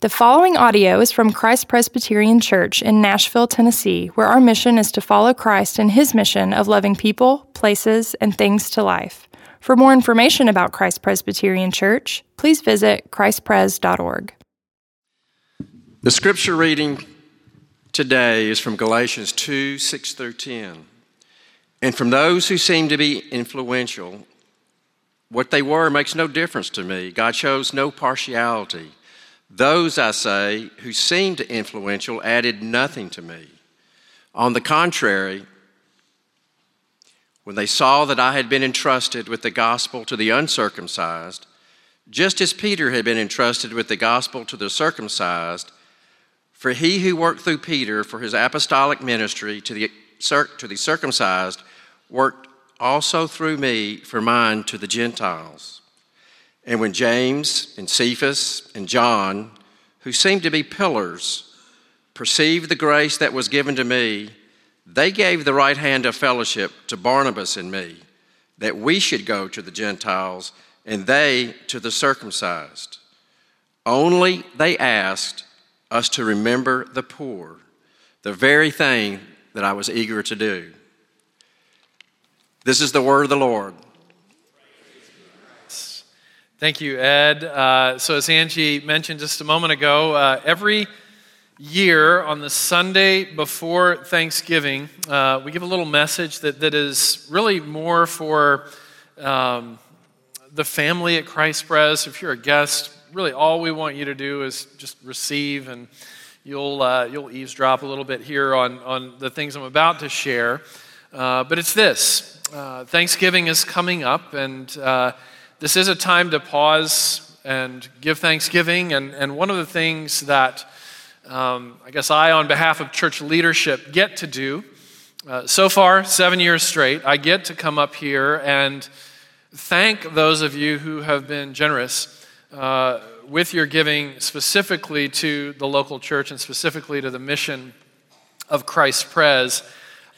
The following audio is from Christ Presbyterian Church in Nashville, Tennessee, where our mission is to follow Christ in his mission of loving people, places, and things to life. For more information about Christ Presbyterian Church, please visit christpres.org. The scripture reading today is from Galatians 2 6 through 10. And from those who seem to be influential, what they were makes no difference to me. God shows no partiality. Those, I say, who seemed influential added nothing to me. On the contrary, when they saw that I had been entrusted with the gospel to the uncircumcised, just as Peter had been entrusted with the gospel to the circumcised, for he who worked through Peter for his apostolic ministry to the, to the circumcised worked also through me for mine to the Gentiles. And when James and Cephas and John, who seemed to be pillars, perceived the grace that was given to me, they gave the right hand of fellowship to Barnabas and me, that we should go to the Gentiles and they to the circumcised. Only they asked us to remember the poor, the very thing that I was eager to do. This is the word of the Lord. Thank you, Ed. Uh, so, as Angie mentioned just a moment ago, uh, every year on the Sunday before Thanksgiving, uh, we give a little message that, that is really more for um, the family at Christ Pres. If you're a guest, really all we want you to do is just receive, and you'll, uh, you'll eavesdrop a little bit here on, on the things I'm about to share. Uh, but it's this uh, Thanksgiving is coming up, and this is a time to pause and give thanksgiving. And, and one of the things that um, I guess I, on behalf of church leadership, get to do uh, so far, seven years straight, I get to come up here and thank those of you who have been generous uh, with your giving specifically to the local church and specifically to the mission of Christ Pres.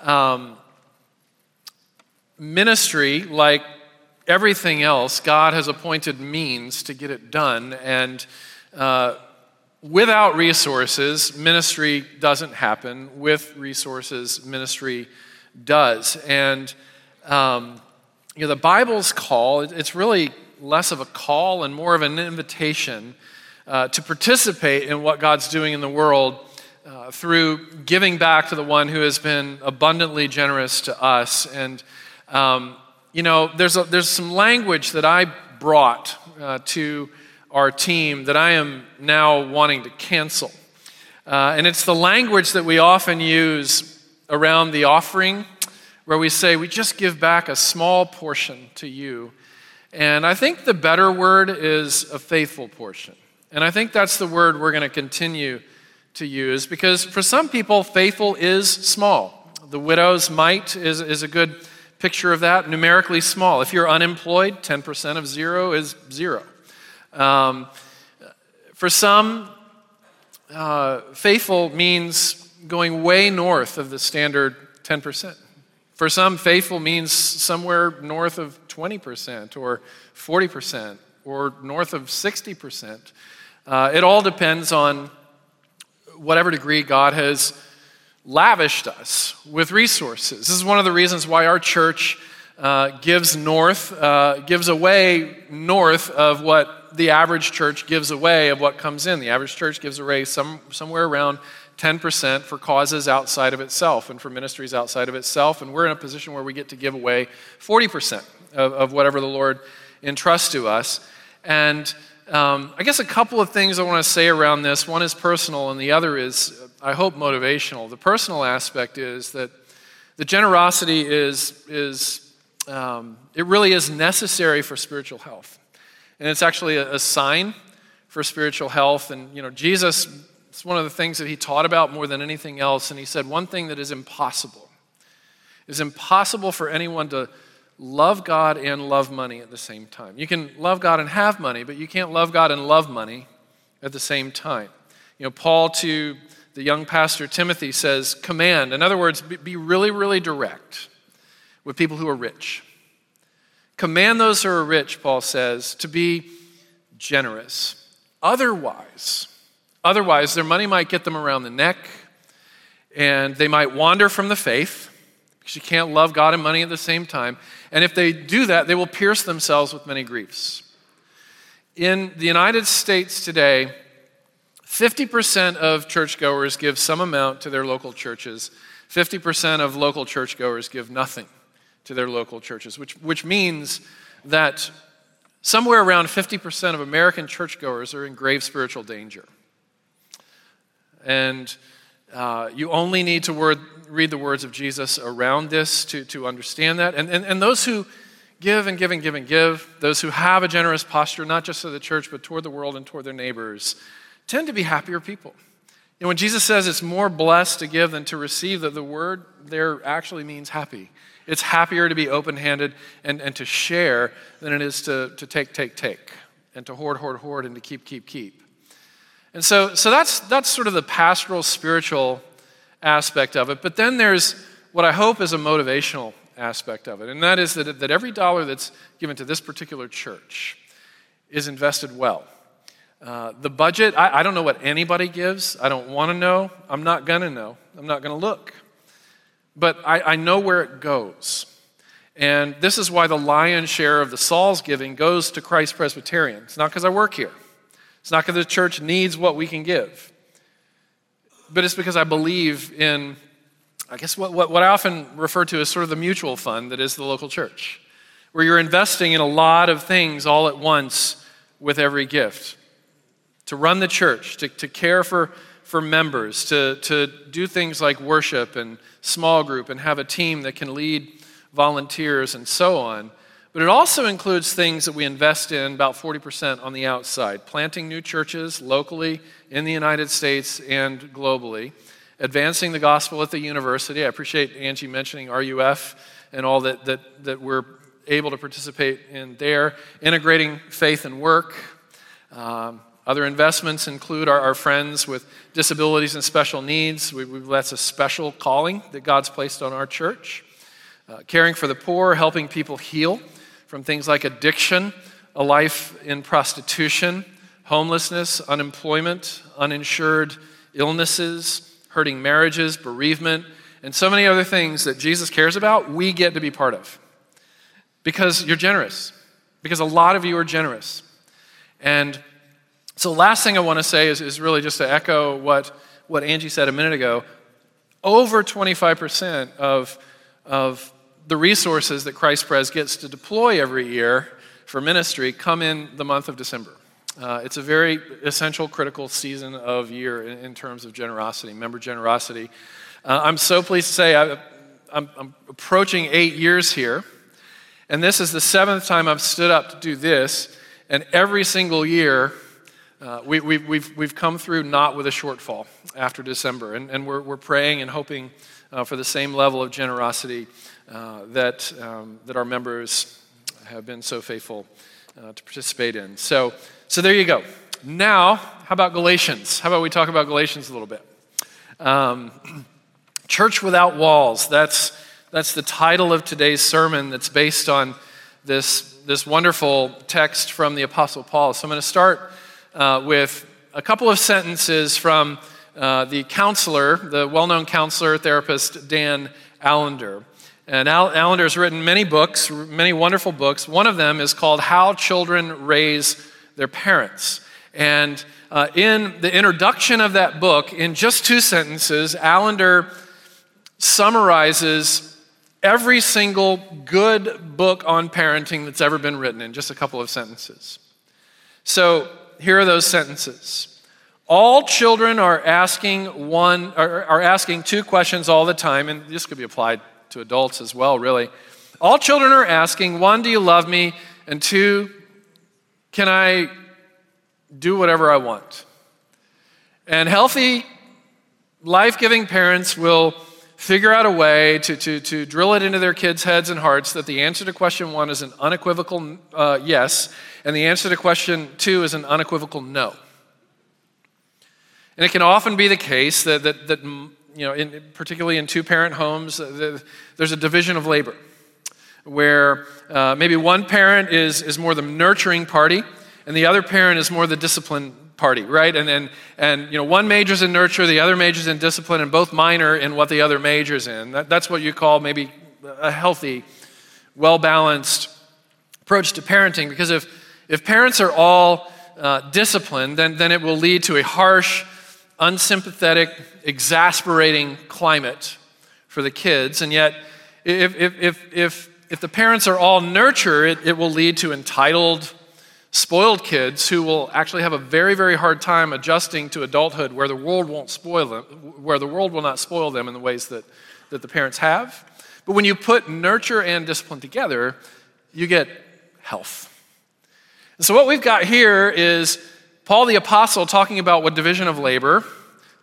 Um, ministry, like everything else, God has appointed means to get it done. And uh, without resources, ministry doesn't happen. With resources, ministry does. And um, you know, the Bible's call, it's really less of a call and more of an invitation uh, to participate in what God's doing in the world uh, through giving back to the one who has been abundantly generous to us. And um, you know, there's, a, there's some language that I brought uh, to our team that I am now wanting to cancel. Uh, and it's the language that we often use around the offering, where we say, we just give back a small portion to you. And I think the better word is a faithful portion. And I think that's the word we're going to continue to use because for some people, faithful is small. The widow's mite is, is a good picture of that numerically small. If you're unemployed, 10% of zero is zero. Um, for some, uh, faithful means going way north of the standard 10%. For some, faithful means somewhere north of 20% or 40% or north of 60%. Uh, it all depends on whatever degree God has lavished us with resources. This is one of the reasons why our church uh, gives north, uh, gives away north of what the average church gives away of what comes in. The average church gives away some, somewhere around 10% for causes outside of itself and for ministries outside of itself. And we're in a position where we get to give away 40% of, of whatever the Lord entrusts to us. And um, I guess a couple of things I want to say around this. One is personal, and the other is I hope, motivational. The personal aspect is that the generosity is, is um, it really is necessary for spiritual health. And it's actually a, a sign for spiritual health. And, you know, Jesus, it's one of the things that he taught about more than anything else. And he said, one thing that is impossible is impossible for anyone to love God and love money at the same time. You can love God and have money, but you can't love God and love money at the same time. You know, Paul to the young pastor Timothy says, command. In other words, be really, really direct with people who are rich. Command those who are rich, Paul says, to be generous. Otherwise, Otherwise, their money might get them around the neck, and they might wander from the faith because you can't love God and money at the same time. And if they do that, they will pierce themselves with many griefs. In the United States today, 50% of churchgoers give some amount to their local churches. 50% of local churchgoers give nothing to their local churches, which, which means that somewhere around 50% of American churchgoers are in grave spiritual danger. And uh, you only need to word, read the words of Jesus around this to, to understand that. And, and, and those who give and give and give and give, those who have a generous posture, not just to the church, but toward the world and toward their neighbors, tend to be happier people. Know, when Jesus says it's more blessed to give than to receive, that the word there actually means happy. It's happier to be open handed and, and to share than it is to, to take, take, take, and to hoard, hoard, hoard, and to keep, keep, keep. And so, so that's, that's sort of the pastoral, spiritual aspect of it. But then there's what I hope is a motivational aspect of it, and that is that, that every dollar that's given to this particular church is invested well. Uh, the budget, I, I don't know what anybody gives. I don't want to know. I'm not going to know. I'm not going to look. But I, I know where it goes. And this is why the lion's share of the Sauls' giving goes to Christ Presbyterian. It's not because I work here, it's not because the church needs what we can give. But it's because I believe in, I guess, what, what, what I often refer to as sort of the mutual fund that is the local church, where you're investing in a lot of things all at once with every gift to run the church, to, to care for, for members, to, to do things like worship and small group and have a team that can lead volunteers and so on. But it also includes things that we invest in about 40% on the outside planting new churches locally in the United States and globally, advancing the gospel at the university. I appreciate Angie mentioning RUF and all that, that, that we're able to participate in there, integrating faith and work. Um, other investments include our, our, friends with disabilities and special needs. We, we, that's a special calling that God's placed on our church. Uh, caring for the poor, helping people heal from things like addiction, a life in prostitution, homelessness, unemployment, uninsured illnesses, hurting marriages, bereavement, and so many other things that Jesus cares about, we get to be part of. Because you're generous. Because a lot of you are generous. And so, last thing I want to say is, is really just to echo what, what Angie said a minute ago. Over 25% of, of the resources that Christ Pres gets to deploy every year for ministry come in the month of December. Uh, it's a very essential, critical season of year in, in terms of generosity, member generosity. Uh, I'm so pleased to say I, I'm approaching eight years here, and this is the seventh time I've stood up to do this, and every single year uh, we, we, we've, we've come through not with a shortfall after December, and, and we're, we're praying and hoping uh, for the same level of generosity uh, that, um, that our members have been so faithful uh, to participate in. So, so there you go. Now, how about Galatians? How about we talk about Galatians a little bit? Um, Church Without Walls, that's, that's the title of today's sermon that's based on this, this wonderful text from the Apostle Paul. So I'm going to start uh, with a couple of sentences from uh, the counselor, the well known counselor, therapist, Dan Allender. And Al- Allender has written many books, many wonderful books. One of them is called How Children Raise Their Parents. And uh, in the introduction of that book, in just two sentences, Allender summarizes every single good book on parenting that's ever been written in just a couple of sentences. So here are those sentences. All children are asking one are, are asking two questions all the time, and this could be applied to adults as well, really. All children are asking, one, do you love me? And two, can I do whatever I want? And healthy, life giving parents will figure out a way to, to, to drill it into their kids' heads and hearts that the answer to question one is an unequivocal uh, yes, and the answer to question two is an unequivocal no. And it can often be the case that, that, that you know, in, particularly in two parent homes, uh, there's a division of labor where uh, maybe one parent is, is more the nurturing party and the other parent is more the disciplined party, right? And, and, and you know, one majors in nurture, the other majors in discipline, and both minor in what the other majors in. That, that's what you call maybe a healthy, well balanced approach to parenting. Because if, if parents are all uh, disciplined, then, then it will lead to a harsh, unsympathetic, exasperating climate for the kids. And yet, if, if, if, if, if the parents are all nurture, it, it will lead to entitled, spoiled kids who will actually have a very, very hard time adjusting to adulthood where the world won't spoil them, where the world will not spoil them in the ways that, that the parents have. But when you put nurture and discipline together, you get health. And so, what we've got here is Paul the Apostle talking about what division of labor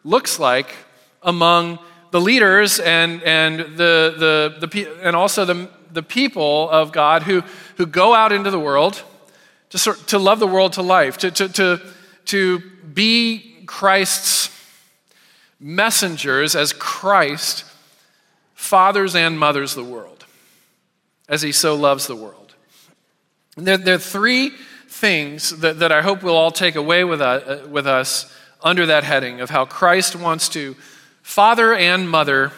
looks like among the leaders and, and, the, the, the, and also the, the people of God who, who go out into the world to, sort, to love the world to life, to, to, to, to be Christ's messengers as Christ fathers and mothers the world, as he so loves the world. And there, there are three things that, that I hope we'll all take away with, uh, with us under that heading of how Christ wants to father and mother,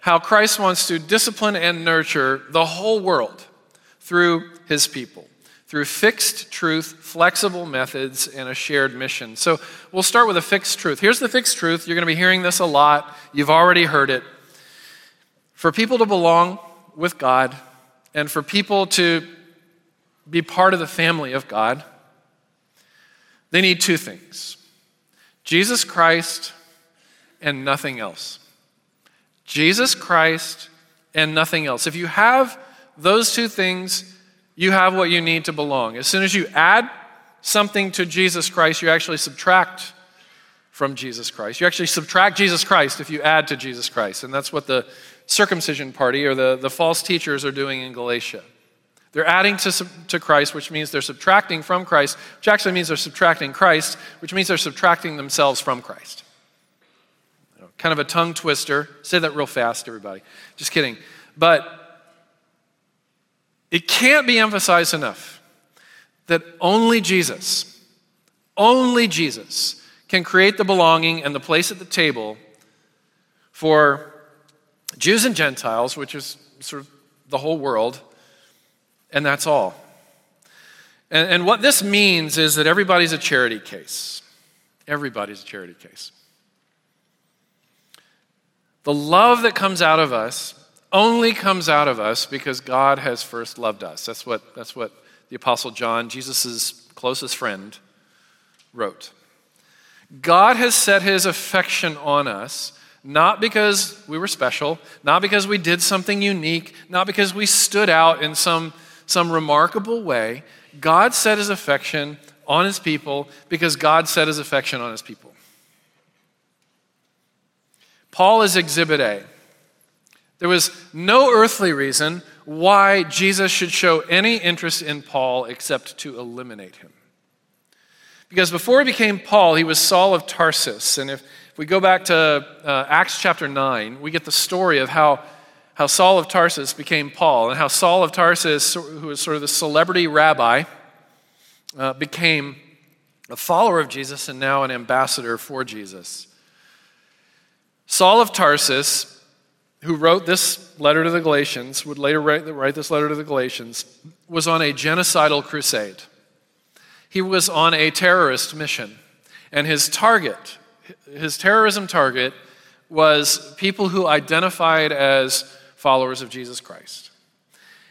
how Christ wants to discipline and nurture the whole world through his people, through fixed truth, flexible methods, and a shared mission. So we'll start with a fixed truth. Here's the fixed truth. You're going to be hearing this a lot. You've already heard it. For people to belong with God and for people to be part of the family of God, they need two things Jesus Christ and nothing else. Jesus Christ and nothing else. If you have those two things, you have what you need to belong. As soon as you add something to Jesus Christ, you actually subtract from Jesus Christ. You actually subtract Jesus Christ if you add to Jesus Christ. And that's what the circumcision party or the, the false teachers are doing in Galatia. They're adding to, to Christ, which means they're subtracting from Christ, which actually means they're subtracting Christ, which means they're subtracting themselves from Christ. Kind of a tongue twister. Say that real fast, everybody. Just kidding. But it can't be emphasized enough that only Jesus, only Jesus, can create the belonging and the place at the table for Jews and Gentiles, which is sort of the whole world, and that's all. And, and what this means is that everybody's a charity case. Everybody's a charity case. The love that comes out of us only comes out of us because God has first loved us. That's what, that's what the Apostle John, Jesus' closest friend, wrote. God has set his affection on us, not because we were special, not because we did something unique, not because we stood out in some, some remarkable way. God set his affection on his people because God set his affection on his people. Paul is exhibit A. There was no earthly reason why Jesus should show any interest in Paul except to eliminate him. Because before he became Paul, he was Saul of Tarsus. And if, if we go back to uh, Acts chapter 9, we get the story of how, how Saul of Tarsus became Paul, and how Saul of Tarsus, who was sort of the celebrity rabbi, uh, became a follower of Jesus and now an ambassador for Jesus. Saul of Tarsus, who wrote this letter to the Galatians, would later write, write this letter to the Galatians, was on a genocidal crusade. He was on a terrorist mission, and his target, his terrorism target, was people who identified as followers of Jesus Christ.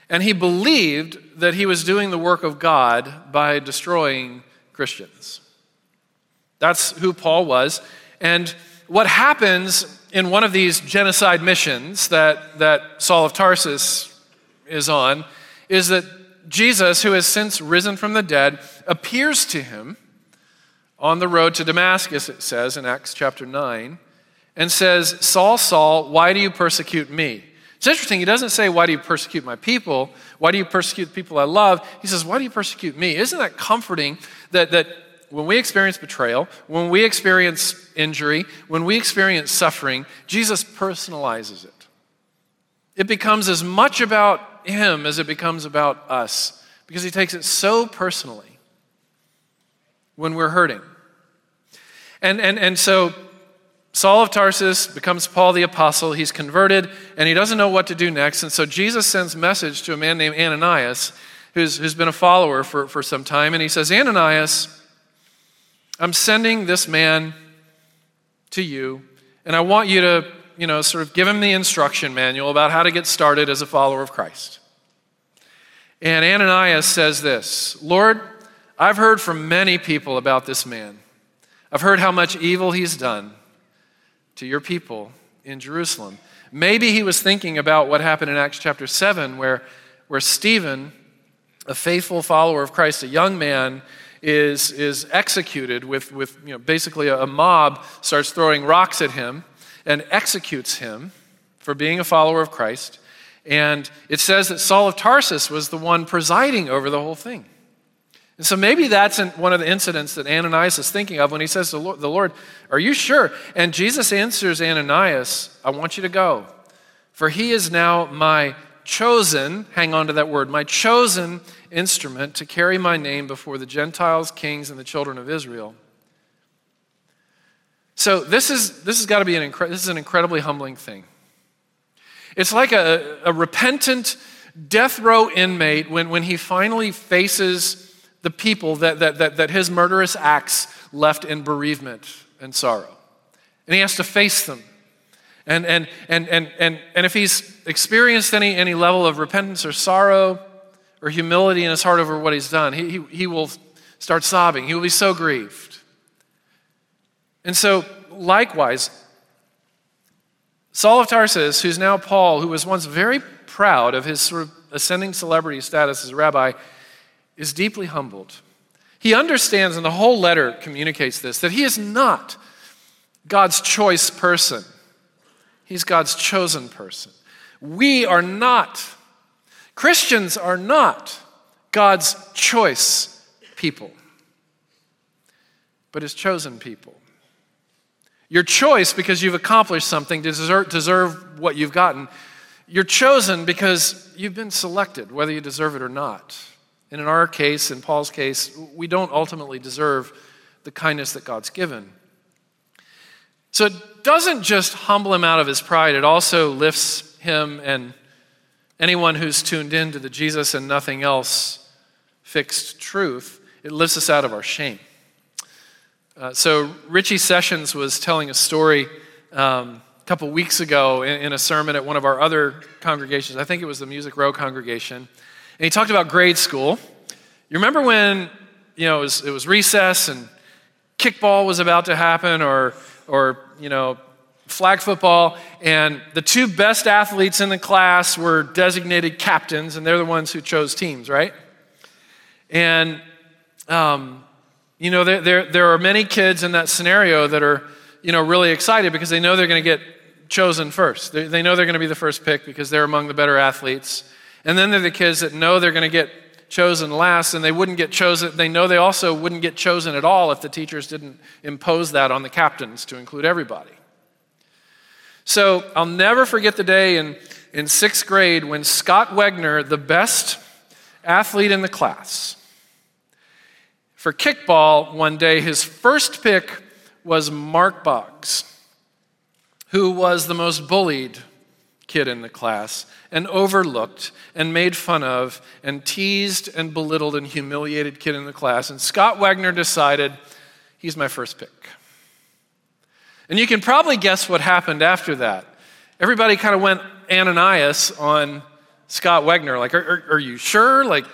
And he believed that he was doing the work of God by destroying Christians. That's who Paul was. And what happens in one of these genocide missions that, that Saul of Tarsus is on is that Jesus, who has since risen from the dead, appears to him on the road to Damascus, it says in Acts chapter 9, and says, Saul, Saul, why do you persecute me? It's interesting, he doesn't say, Why do you persecute my people? Why do you persecute the people I love? He says, Why do you persecute me? Isn't that comforting that, that when we experience betrayal, when we experience injury, when we experience suffering, Jesus personalizes it? It becomes as much about him as it becomes about us because he takes it so personally when we're hurting. And, and, and so Saul of Tarsus becomes Paul the Apostle. He's converted and he doesn't know what to do next. And so Jesus sends message to a man named Ananias who's, who's been a follower for, for some time. And he says, Ananias, I'm sending this man to you, and I want you to, you know, sort of give him the instruction manual about how to get started as a follower of Christ. And Ananias says this Lord, I've heard from many people about this man. I've heard how much evil he's done to your people in Jerusalem. Maybe he was thinking about what happened in Acts chapter 7, where, where Stephen, a faithful follower of Christ, a young man, is, is executed with, with you know, basically a, mob starts throwing rocks at him and executes him for being a follower of Christ. And it says that Saul of Tarsus was the one presiding over the whole thing. And so maybe that's one of the incidents that Ananias is thinking of when he says to the Lord, Are you sure? And Jesus answers Ananias, I want you to go, for he is now my chosen, hang on to that word, my chosen instrument to carry my name before the Gentiles, kings, and the children of Israel. So this is this has got to be an incre- this is an incredibly humbling thing. It's like a, a repentant death row inmate when, when he finally faces the people that, that, that, that his murderous acts left in bereavement and sorrow. And he has to face them. And, and, and, and, and, and if he's experienced any, any level of repentance or sorrow or humility in his heart over what he's done, he, he, he will start sobbing. He will be so grieved. And so, likewise, Saul of Tarsus, who's now Paul, who was once very proud of his sort of ascending celebrity status as a rabbi, is deeply humbled. He understands, and the whole letter communicates this, that he is not God's choice person. He's God's chosen person. We are not, Christians are not God's choice people, but his chosen people. Your choice because you've accomplished something to deserve, deserve what you've gotten. You're chosen because you've been selected, whether you deserve it or not. And in our case, in Paul's case, we don't ultimately deserve the kindness that God's given. So it doesn't just humble him out of his pride, it also lifts him and anyone who's tuned in to the Jesus and nothing else fixed truth. It lifts us out of our shame. Uh, so Richie Sessions was telling a story um, a couple weeks ago in, a sermon at one of our other congregations. I think it was the Music Row congregation. And he talked about grade school. You remember when, you know, it was, it was recess and kickball was about to happen or, or, you know, flag football, and the two best athletes in the class were designated captains, and they're the ones who chose teams, right? And, um, you know, there, there, there are many kids in that scenario that are, you know, really excited because they know they're going to get chosen first. They, they know they're going to be the first pick because they're among the better athletes. And then they're the kids that know they're going to get chosen last, and they wouldn't get chosen. They know they also wouldn't get chosen at all if the teachers didn't impose that on the captains to include everybody. So I'll never forget the day in, in sixth grade when Scott Wegner, the best athlete in the class, for kickball one day, his first pick was Mark Boggs, who was the most bullied kid in the class and overlooked and made fun of and teased and belittled and humiliated kid in the class. And Scott Wagner decided he's my first pick. And you can probably guess what happened after that. Everybody kind of went Ananias on Scott Wagner, Like, are, are, are you sure? Like,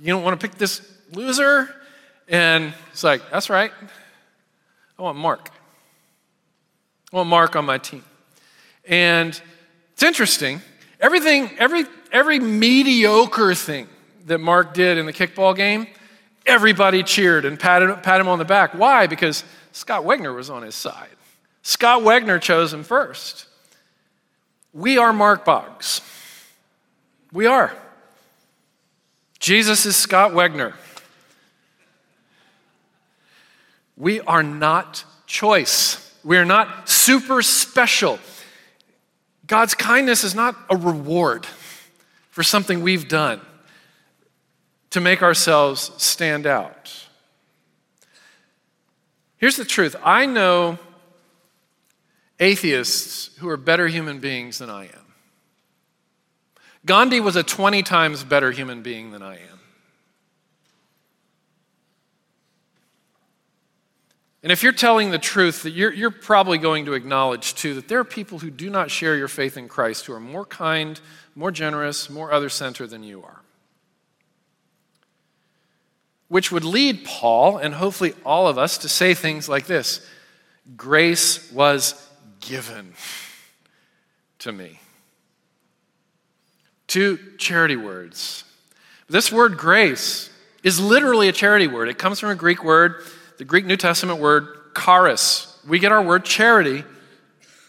you don't want to pick this loser? And it's like, that's right. I want Mark. I want Mark on my team. And it's interesting. Everything, every, every mediocre thing that Mark did in the kickball game, everybody cheered and patted, patted him on the back. Why? Because Scott Wegner was on his side. Scott Wegner chose him first. We are Mark Boggs. We are. Jesus is Scott Wegner. We are not choice. We are not super special. God's kindness is not a reward for something we've done to make ourselves stand out. Here's the truth I know atheists who are better human beings than I am. Gandhi was a 20 times better human being than I am. And if you're telling the truth, that you're, you're probably going to acknowledge too that there are people who do not share your faith in Christ who are more kind, more generous, more other centered than you are. Which would lead Paul, and hopefully all of us, to say things like this Grace was given to me. Two charity words. This word grace is literally a charity word. It comes from a Greek word the Greek New Testament word charis. We get our word charity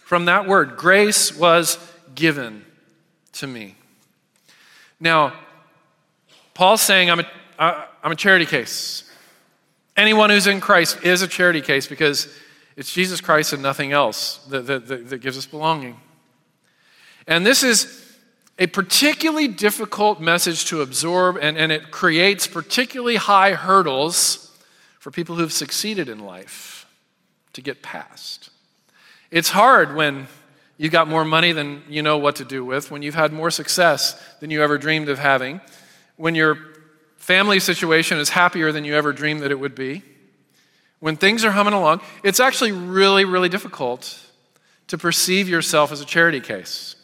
from that word. Grace was given to me. Now, Paul's saying, I'm a, I'm a charity case. Anyone who's in Christ is a charity case because it's Jesus Christ and nothing else that, that, that, that gives us belonging. And this is a particularly difficult message to absorb, and, and it creates particularly high hurdles for people who've succeeded in life to get past. It's hard when you've got more money than you know what to do with, when you've had more success than you ever dreamed of having, when your family situation is happier than you ever dreamed that it would be, when things are humming along. It's actually really, really difficult to perceive yourself as a charity case.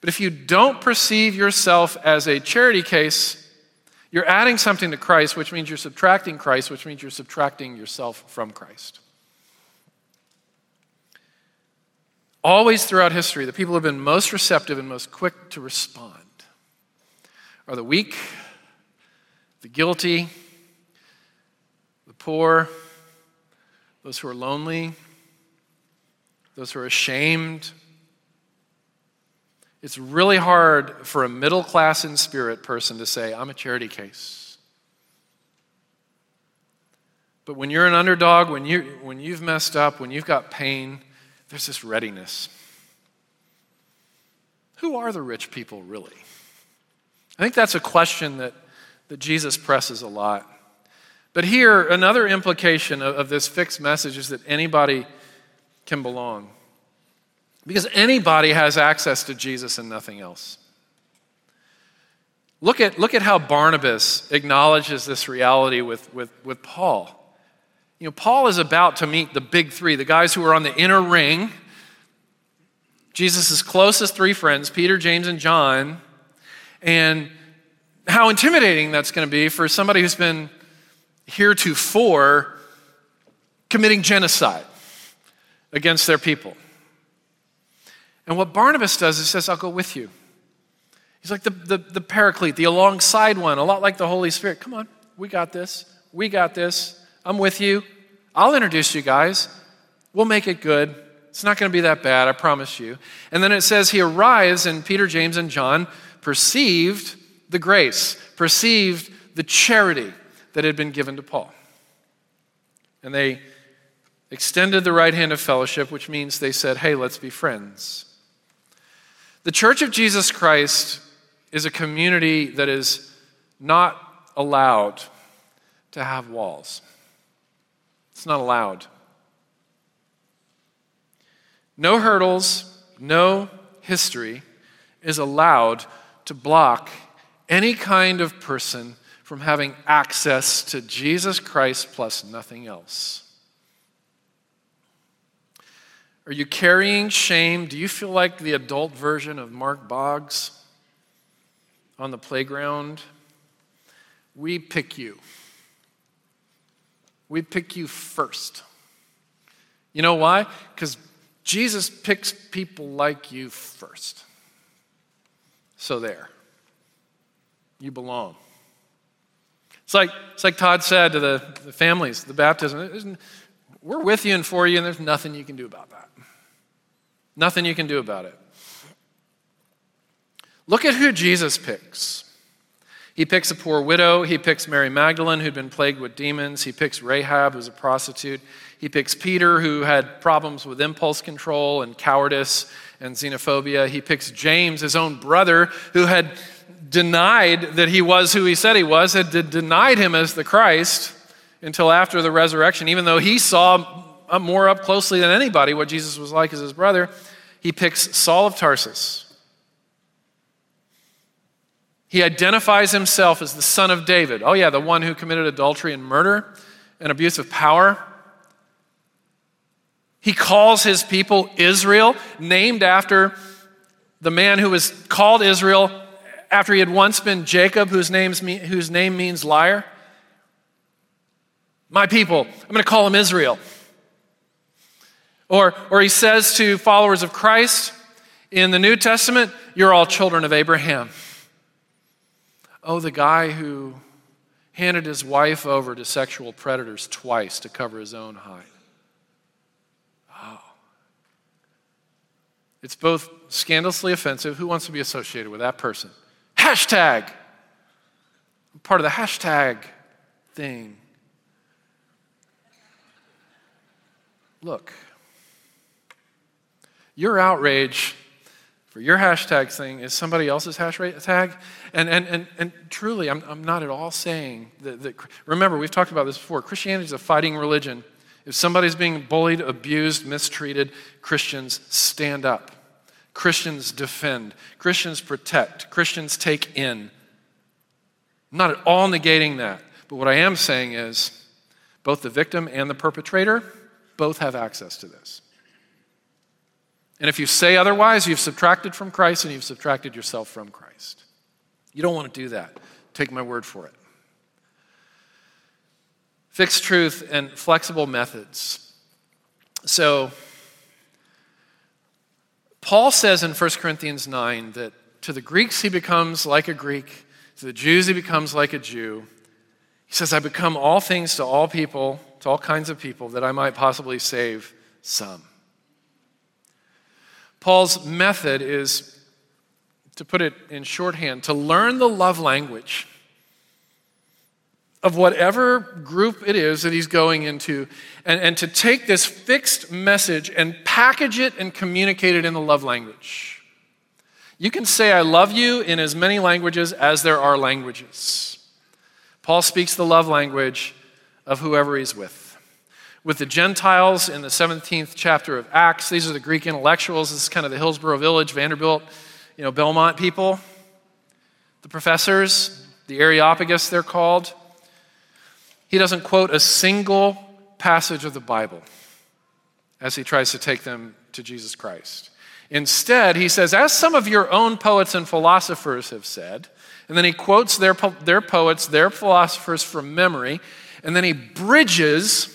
But if you don't perceive yourself as a charity case, you're adding something to Christ, which means you're subtracting Christ, which means you're subtracting yourself from Christ. Always throughout history, the people who have been most receptive and most quick to respond are the weak, the guilty, the poor, those who are lonely, those who are ashamed, it's really hard for a middle class in spirit person to say, I'm a charity case. But when you're an underdog, when, you, when you've messed up, when you've got pain, there's this readiness. Who are the rich people really? I think that's a question that, that Jesus presses a lot. But here, another implication of, of this fixed message is that anybody can belong. Because anybody has access to Jesus and nothing else. Look at, look at how Barnabas acknowledges this reality with, with, with Paul. You know, Paul is about to meet the big three, the guys who are on the inner ring, Jesus' closest three friends, Peter, James, and John, and how intimidating that's going to be for somebody who's been heretofore committing genocide against their people. And what Barnabas does is says, I'll go with you. He's like the, the, the paraclete, the alongside one, a lot like the Holy Spirit. Come on, we got this. We got this. I'm with you. I'll introduce you guys. We'll make it good. It's not going to be that bad, I promise you. And then it says he arrives, and Peter, James, and John perceived the grace, perceived the charity that had been given to Paul. And they extended the right hand of fellowship, which means they said, hey, let's be friends. The Church of Jesus Christ is a community that is not allowed to have walls. It's not allowed. No hurdles, no history is allowed to block any kind of person from having access to Jesus Christ plus nothing else. Are you carrying shame? Do you feel like the adult version of Mark Boggs on the playground? We pick you. We pick you first. You know why? Because Jesus picks people like you first. So there. You belong. It's like, it's like Todd said to the, the families, the baptism. We're with you and for you, and there's nothing you can do about that. Nothing you can do about it. Look at who Jesus picks. He picks a poor widow. He picks Mary Magdalene, who'd been plagued with demons. He picks Rahab, who's a prostitute. He picks Peter, who had problems with impulse control and cowardice and xenophobia. He picks James, his own brother, who had denied that he was who he said he was, had denied him as the Christ until after the resurrection, even though he saw more up closely than anybody what Jesus was like as his brother, he picks Saul of Tarsus. He identifies himself as the son of David. Oh, yeah, the one who committed adultery and murder and abuse of power. He calls his people Israel, named after the man who was called Israel after he had once been Jacob, whose, names, whose name means liar. My people, I'm going to call him Israel. Or, or he says to followers of Christ in the New Testament, You're all children of Abraham. Oh, the guy who handed his wife over to sexual predators twice to cover his own hide. Oh. It's both scandalously offensive. Who wants to be associated with that person? Hashtag. I'm part of the hashtag thing. Look, your outrage for your hashtag thing is somebody else's hashtag. And, and, and, and truly, I'm, I'm not at all saying that, that. Remember, we've talked about this before. Christianity is a fighting religion. If somebody's being bullied, abused, mistreated, Christians stand up. Christians defend. Christians protect. Christians take in. I'm not at all negating that. But what I am saying is both the victim and the perpetrator both have access to this. And if you say otherwise, you've subtracted from Christ and you've subtracted yourself from Christ. You don't want to do that. Take my word for it. Fixed truth and flexible methods. So, Paul says in 1 Corinthians 9 that to the Greeks he becomes like a Greek, to the Jews he becomes like a Jew. He says, I become all things to all people, to all kinds of people, that I might possibly save some. Paul's method is, to put it in shorthand, to learn the love language of whatever group it is that he's going into, and, and to take this fixed message and package it and communicate it in the love language. You can say, I love you in as many languages as there are languages. Paul speaks the love language of whoever he's with with the Gentiles in the 17th chapter of Acts. These are the Greek intellectuals. This is kind of the Hillsboro Village, Vanderbilt, you know, Belmont people. The professors, the Areopagus, they're called. He doesn't quote a single passage of the Bible as he tries to take them to Jesus Christ. Instead, he says, as some of your own poets and philosophers have said, and then he quotes their, their poets, their philosophers from memory, and then he bridges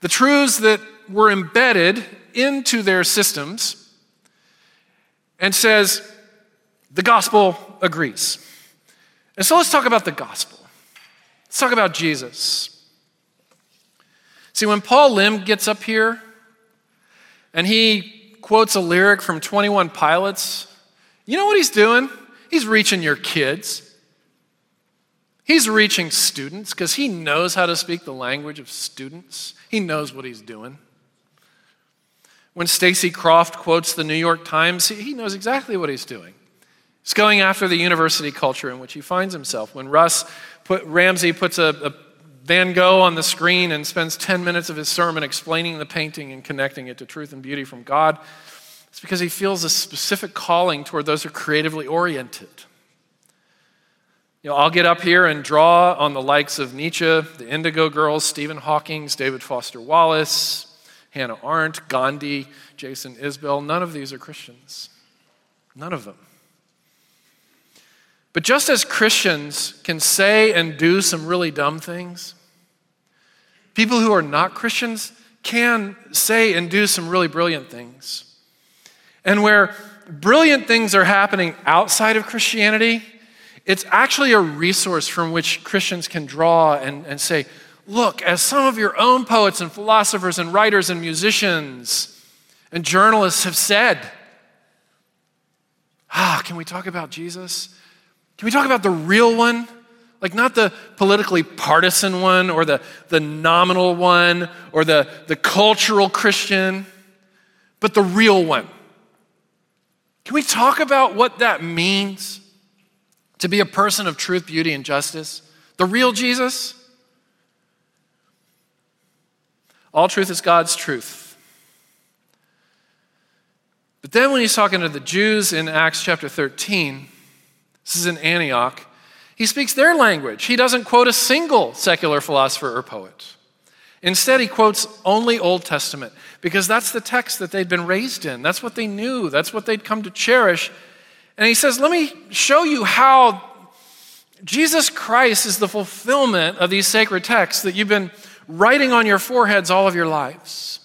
the truths that were embedded into their systems and says, the gospel agrees. And so let's talk about the gospel. Let's talk about Jesus. See, when Paul Lim gets up here and he quotes a lyric from 21 Pilots, you know what he's doing? He's reaching your kids. He's reaching students because he knows how to speak the language of students. He knows what he's doing. When Stacy Croft quotes the New York Times, he knows exactly what he's doing. He's going after the university culture in which he finds himself. When Russ put, Ramsey puts a, a Van Gogh on the screen and spends 10 minutes of his sermon explaining the painting and connecting it to truth and beauty from God, it's because he feels a specific calling toward those who are creatively oriented. You know, I'll get up here and draw on the likes of Nietzsche, the Indigo Girls, Stephen Hawking, David Foster Wallace, Hannah Arendt, Gandhi, Jason Isbell. None of these are Christians. None of them. But just as Christians can say and do some really dumb things, people who are not Christians can say and do some really brilliant things. And where brilliant things are happening outside of Christianity, it's actually a resource from which Christians can draw and, and say, look, as some of your own poets and philosophers and writers and musicians and journalists have said, ah, can we talk about Jesus? Can we talk about the real one? Like, not the politically partisan one or the, the nominal one or the, the cultural Christian, but the real one. Can we talk about what that means? to be a person of truth, beauty, and justice, the real Jesus. All truth is God's truth. But then when he's talking to the Jews in Acts chapter 13, this is in Antioch, he speaks their language. He doesn't quote a single secular philosopher or poet. Instead, he quotes only Old Testament because that's the text that they'd been raised in. That's what they knew. That's what they'd come to cherish and he says, Let me show you how Jesus Christ is the fulfillment of these sacred texts that you've been writing on your foreheads all of your lives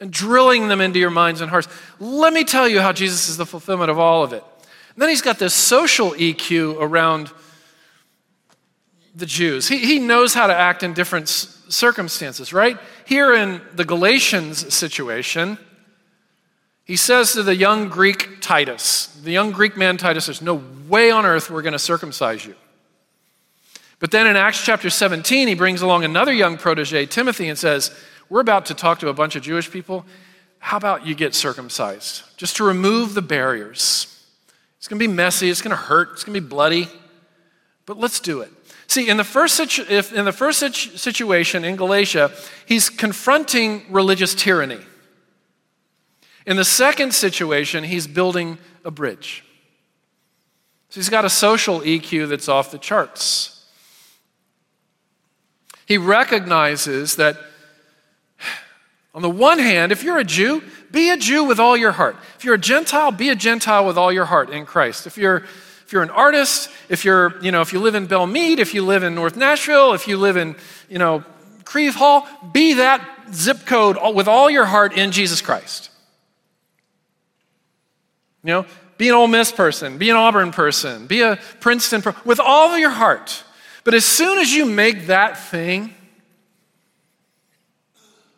and drilling them into your minds and hearts. Let me tell you how Jesus is the fulfillment of all of it. And then he's got this social EQ around the Jews. He, he knows how to act in different circumstances, right? Here in the Galatians situation, he says to the young Greek Titus, the young Greek man Titus, there's no way on earth we're going to circumcise you. But then in Acts chapter 17, he brings along another young protege, Timothy, and says, We're about to talk to a bunch of Jewish people. How about you get circumcised? Just to remove the barriers. It's going to be messy, it's going to hurt, it's going to be bloody, but let's do it. See, in the first, situ- in the first situ- situation in Galatia, he's confronting religious tyranny. In the second situation, he's building a bridge. So he's got a social EQ that's off the charts. He recognizes that, on the one hand, if you're a Jew, be a Jew with all your heart. If you're a Gentile, be a Gentile with all your heart in Christ. If you're, if you're an artist, if you're, you know, if you live in Belle Meade, if you live in North Nashville, if you live in, you know, Crieve Hall, be that zip code with all your heart in Jesus Christ. You know, be an Ole Miss person, be an Auburn person, be a Princeton person, with all of your heart. But as soon as you make that thing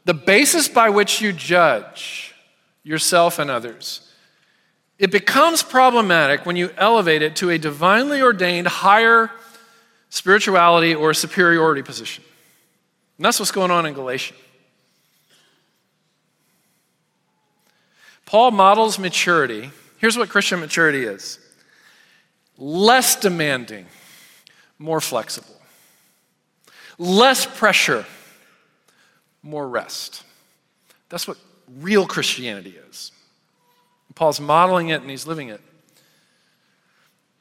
the basis by which you judge yourself and others, it becomes problematic when you elevate it to a divinely ordained higher spirituality or superiority position. And that's what's going on in Galatia. Paul models maturity Here's what Christian maturity is less demanding, more flexible, less pressure, more rest. That's what real Christianity is. Paul's modeling it and he's living it.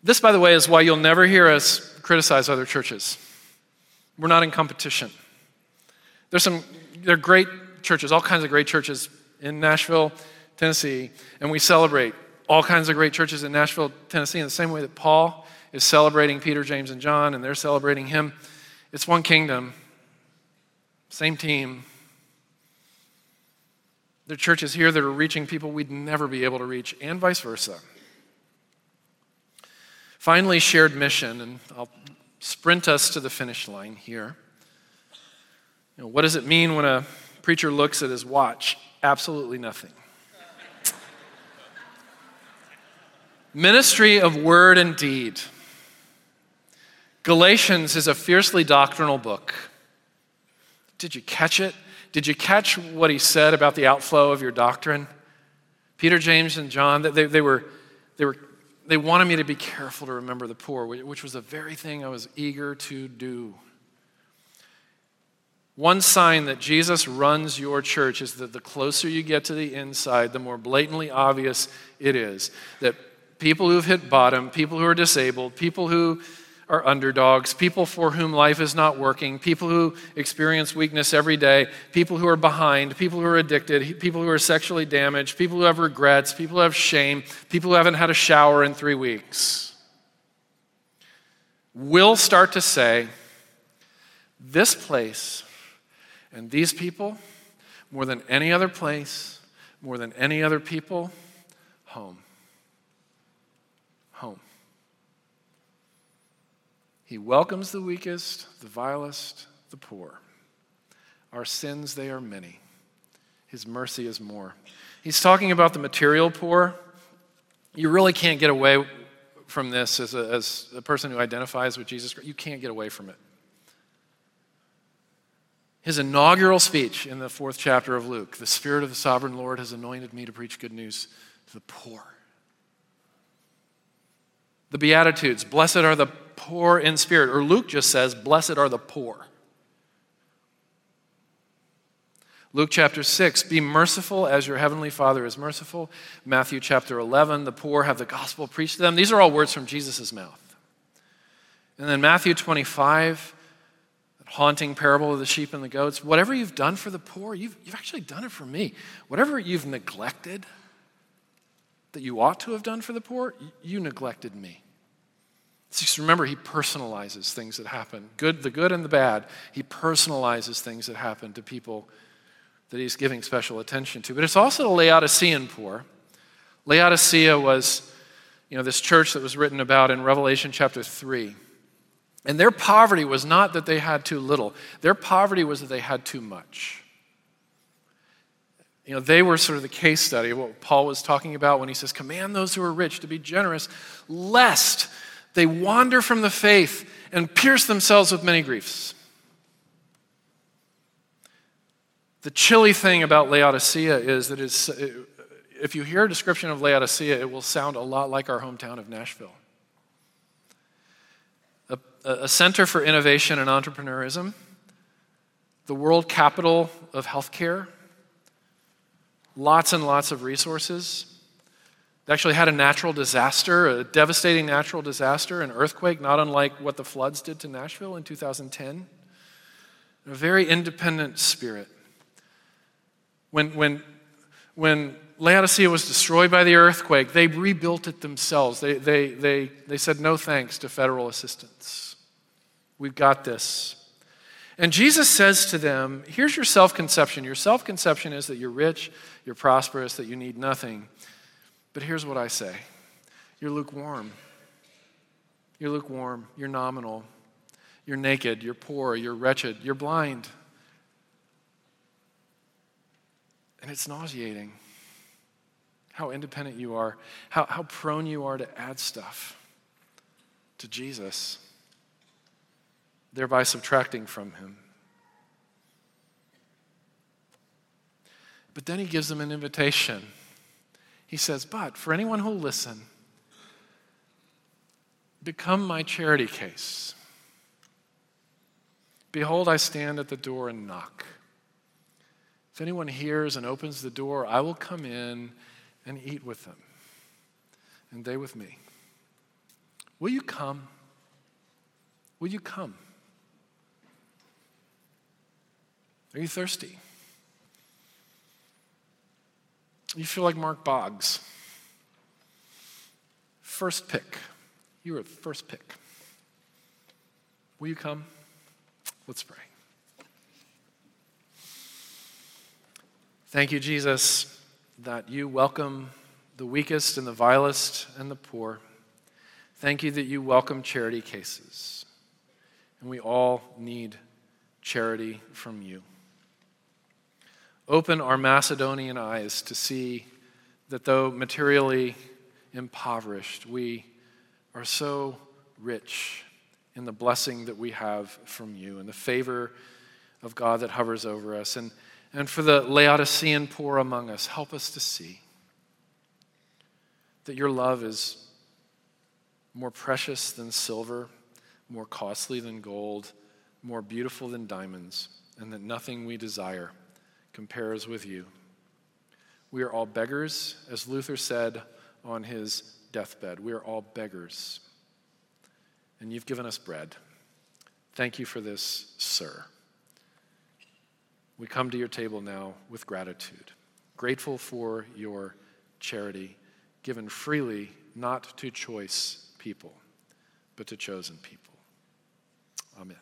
This, by the way, is why you'll never hear us criticize other churches. We're not in competition. There's some, there are great churches, all kinds of great churches in Nashville, Tennessee, and we celebrate all kinds of great churches in Nashville, Tennessee, in the same way that Paul is celebrating Peter, James, and John, and they're celebrating him. It's one kingdom, same team. There are churches here that are reaching people we'd never be able to reach, and vice versa. Finally, shared mission, and I'll sprint us to the finish line here. You know, what does it mean when a preacher looks at his watch? Absolutely nothing. Ministry of word and deed. Galatians is a fiercely doctrinal book. Did you catch it? Did you catch what he said about the outflow of your doctrine? Peter, James, and John, they, they, were, they, were, they wanted me to be careful to remember the poor, which was the very thing I was eager to do. One sign that Jesus runs your church is that the closer you get to the inside, the more blatantly obvious it is that people who've hit bottom, people who are disabled, people who are underdogs, people for whom life is not working, people who experience weakness every day, people who are behind, people who are addicted, people who are sexually damaged, people who have regrets, people who have shame, people who haven't had a shower in three weeks. Will start to say, this place and these people, more than any other place, more than any other people, home. Home. He welcomes the weakest, the vilest, the poor. Our sins, they are many. His mercy is more. He's talking about the material poor. You really can't get away from this as a, as a person who identifies with Jesus. Christ. You can't get away from it. His inaugural speech in the fourth chapter of Luke the Spirit of the sovereign Lord has anointed me to preach good news to the poor. The Beatitudes, blessed are the poor in spirit. Or Luke just says, blessed are the poor. Luke chapter 6, be merciful as your heavenly Father is merciful. Matthew chapter 11, the poor have the gospel preached to them. These are all words from Jesus' mouth. And then Matthew 25, that haunting parable of the sheep and the goats. Whatever you've done for the poor, you've, you've actually done it for me. Whatever you've neglected that you ought to have done for the poor, you neglected me. Just remember, he personalizes things that happen good, the good and the bad. He personalizes things that happen to people that he's giving special attention to. But it's also the Laodicean poor. Laodicea was, you know, this church that was written about in Revelation chapter 3. And their poverty was not that they had too little, their poverty was that they had too much. You know, they were sort of the case study of what Paul was talking about when he says, Command those who are rich to be generous, lest they wander from the faith and pierce themselves with many griefs. The chilly thing about Laodicea is that it's, if you hear a description of Laodicea, it will sound a lot like our hometown of Nashville. A, a center for innovation and entrepreneurism, the world capital of healthcare, lots and lots of resources. They actually had a natural disaster, a devastating natural disaster, an earthquake, not unlike what the floods did to Nashville in 2010. A very independent spirit. When, when, when Laodicea was destroyed by the earthquake, they rebuilt it themselves. They, they, they, they said no thanks to federal assistance. We've got this. And Jesus says to them, Here's your self conception. Your self conception is that you're rich, you're prosperous, that you need nothing. But here's what I say you're lukewarm. You're lukewarm. You're nominal. You're naked. You're poor. You're wretched. You're blind. And it's nauseating how independent you are, how, how prone you are to add stuff to Jesus, thereby subtracting from him. But then he gives them an invitation. He says, But for anyone who'll listen, become my charity case. Behold, I stand at the door and knock. If anyone hears and opens the door, I will come in and eat with them, and they with me. Will you come? Will you come? Are you thirsty? You feel like Mark Boggs. First pick. You were first pick. Will you come? Let's pray. Thank you, Jesus, that you welcome the weakest and the vilest and the poor. Thank you that you welcome charity cases. And we all need charity from you. Open our Macedonian eyes to see that though materially impoverished, we are so rich in the blessing that we have from you and the favor of God that hovers over us. And and for the Laodicean poor among us, help us to see that your love is more precious than silver, more costly than gold, more beautiful than diamonds, and that nothing we desire compares with you. We are all beggars, as Luther said on his deathbed. We are all beggars. And you've given us bread. Thank you for this, sir. We come to your table now with gratitude, grateful for your charity given freely, not to choice people, but to chosen people. Amen.